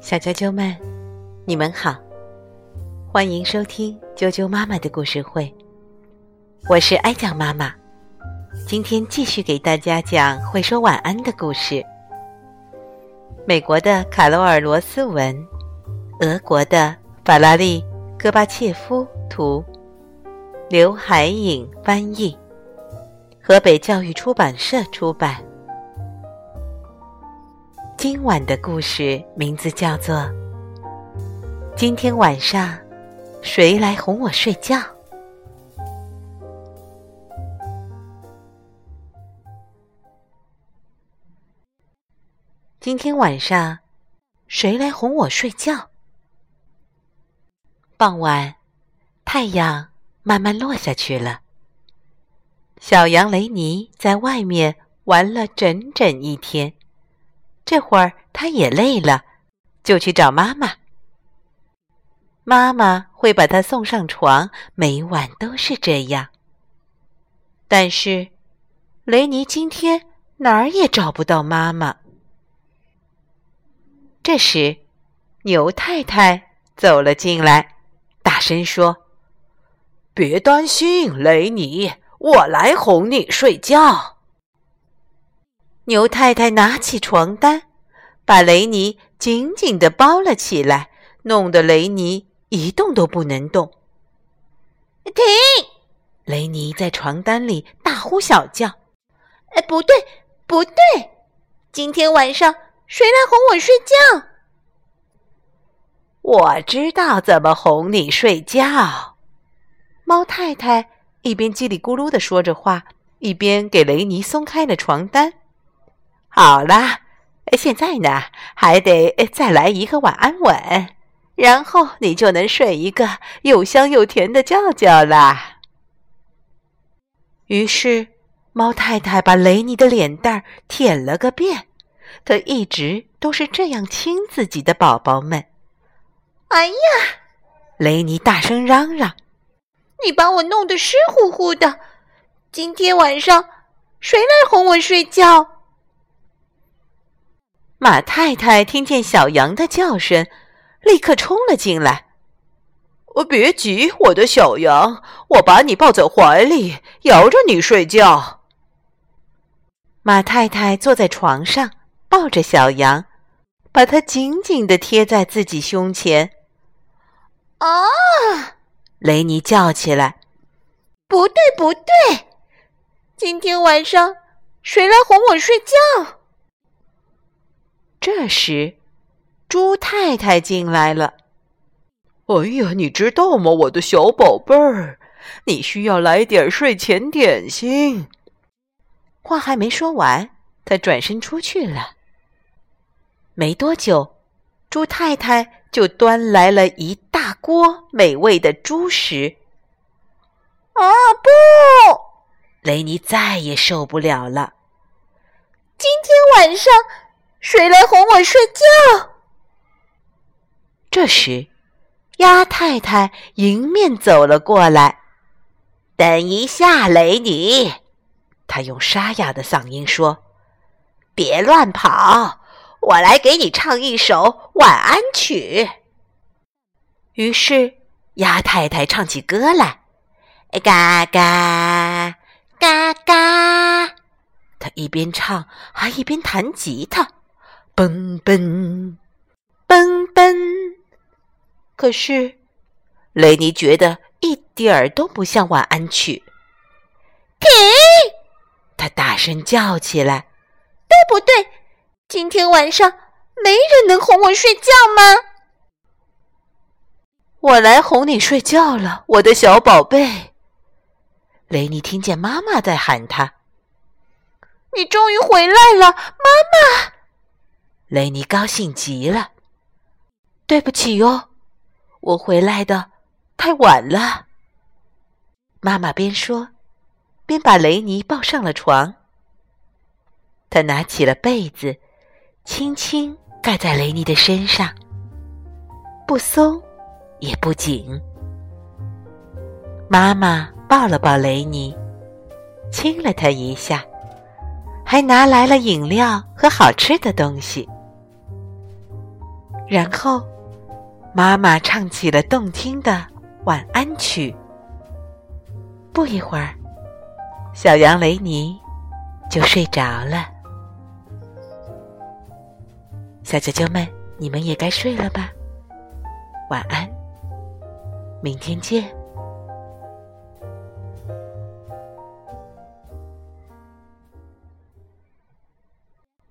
小啾啾们，你们好，欢迎收听啾啾妈妈的故事会。我是哀酱妈妈，今天继续给大家讲会说晚安的故事。美国的卡罗尔·罗斯文，俄国的法拉利·戈巴切夫图，刘海颖翻译，河北教育出版社出版。今晚的故事名字叫做《今天晚上谁来哄我睡觉》。今天晚上谁来哄我睡觉？傍晚，太阳慢慢落下去了。小羊雷尼在外面玩了整整一天。这会儿他也累了，就去找妈妈。妈妈会把他送上床，每晚都是这样。但是，雷尼今天哪儿也找不到妈妈。这时，牛太太走了进来，大声说：“别担心，雷尼，我来哄你睡觉。”牛太太拿起床单，把雷尼紧紧的包了起来，弄得雷尼一动都不能动。停！雷尼在床单里大呼小叫：“哎，不对，不对！今天晚上谁来哄我睡觉？”我知道怎么哄你睡觉。猫太太一边叽里咕噜的说着话，一边给雷尼松开了床单。好啦，现在呢，还得再来一个晚安吻，然后你就能睡一个又香又甜的觉觉啦。于是，猫太太把雷尼的脸蛋儿舔了个遍，她一直都是这样亲自己的宝宝们。哎呀！雷尼大声嚷嚷：“你把我弄得湿乎乎的！今天晚上谁来哄我睡觉？”马太太听见小羊的叫声，立刻冲了进来。“哦，别急，我的小羊，我把你抱在怀里，摇着你睡觉。”马太太坐在床上，抱着小羊，把它紧紧的贴在自己胸前。啊！雷尼叫起来：“不对，不对！今天晚上谁来哄我睡觉？”这时，猪太太进来了。“哎呀，你知道吗，我的小宝贝儿，你需要来点睡前点心。”话还没说完，他转身出去了。没多久，猪太太就端来了一大锅美味的猪食。啊，不！雷尼再也受不了了。今天晚上。谁来哄我睡觉？这时，鸭太太迎面走了过来。等一下，雷尼，她用沙哑的嗓音说：“别乱跑，我来给你唱一首晚安曲。”于是，鸭太太唱起歌来：“嘎嘎嘎嘎。”她一边唱，还一边弹吉他。蹦蹦蹦蹦，可是雷尼觉得一点儿都不像晚安曲。停！他大声叫起来：“对不对？今天晚上没人能哄我睡觉吗？”我来哄你睡觉了，我的小宝贝。雷尼听见妈妈在喊他：“你终于回来了，妈妈！”雷尼高兴极了。对不起哟，我回来的太晚了。妈妈边说，边把雷尼抱上了床。她拿起了被子，轻轻盖在雷尼的身上，不松也不紧。妈妈抱了抱雷尼，亲了他一下，还拿来了饮料和好吃的东西。然后，妈妈唱起了动听的晚安曲。不一会儿，小羊雷尼就睡着了。小啾啾们，你们也该睡了吧？晚安，明天见。